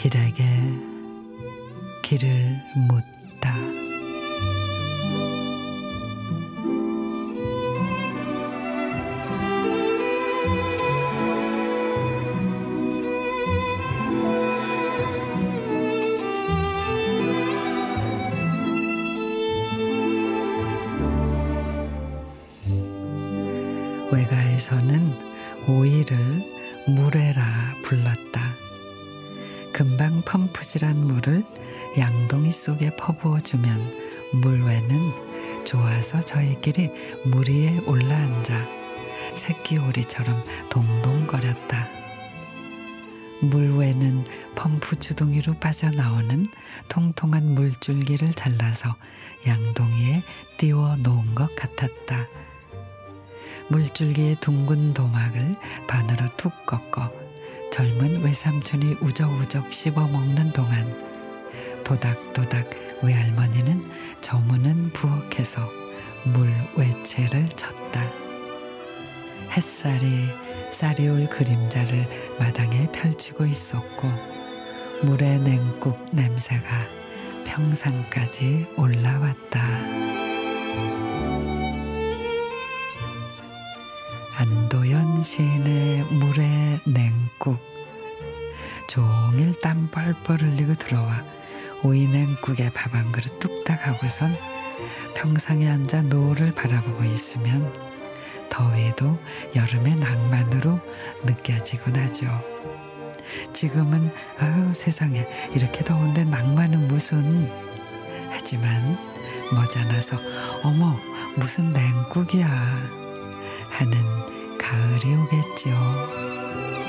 길에게 길을 묻 외가에서는 오이를 물에라 불렀다. 금방 펌프질한 물을 양동이 속에 퍼부어주면 물외는 좋아서 저희끼리 물 위에 올라앉아 새끼 오리처럼 동동거렸다. 물외는 펌프 주둥이로 빠져나오는 통통한 물줄기를 잘라서 양동이에 띄워 놓은 것 같았다. 물줄기의 둥근 도막을 반으로 툭 꺾어 젊은 외삼촌이 우적우적 씹어 먹는 동안 도닥도닥 외할머니는 저무는 부엌에서 물 외채를 쳤다. 햇살이 쌀이 올 그림자를 마당에 펼치고 있었고 물의 냉국 냄새가 평상까지 올라왔다. 종일 땀 뻘뻘 흘리고 들어와 오이냉국에 밥 한 그릇 뚝딱 하고선 평상에 앉아 노을을 바라보고 있으면 더위도 여름의 낭만으로 느껴지곤 하죠. 지금은 아유 세상에 이렇게 더운데 낭만은 무슨 하지만 머지않아서 어머 무슨 냉국이야 하는 가을이 오겠지요.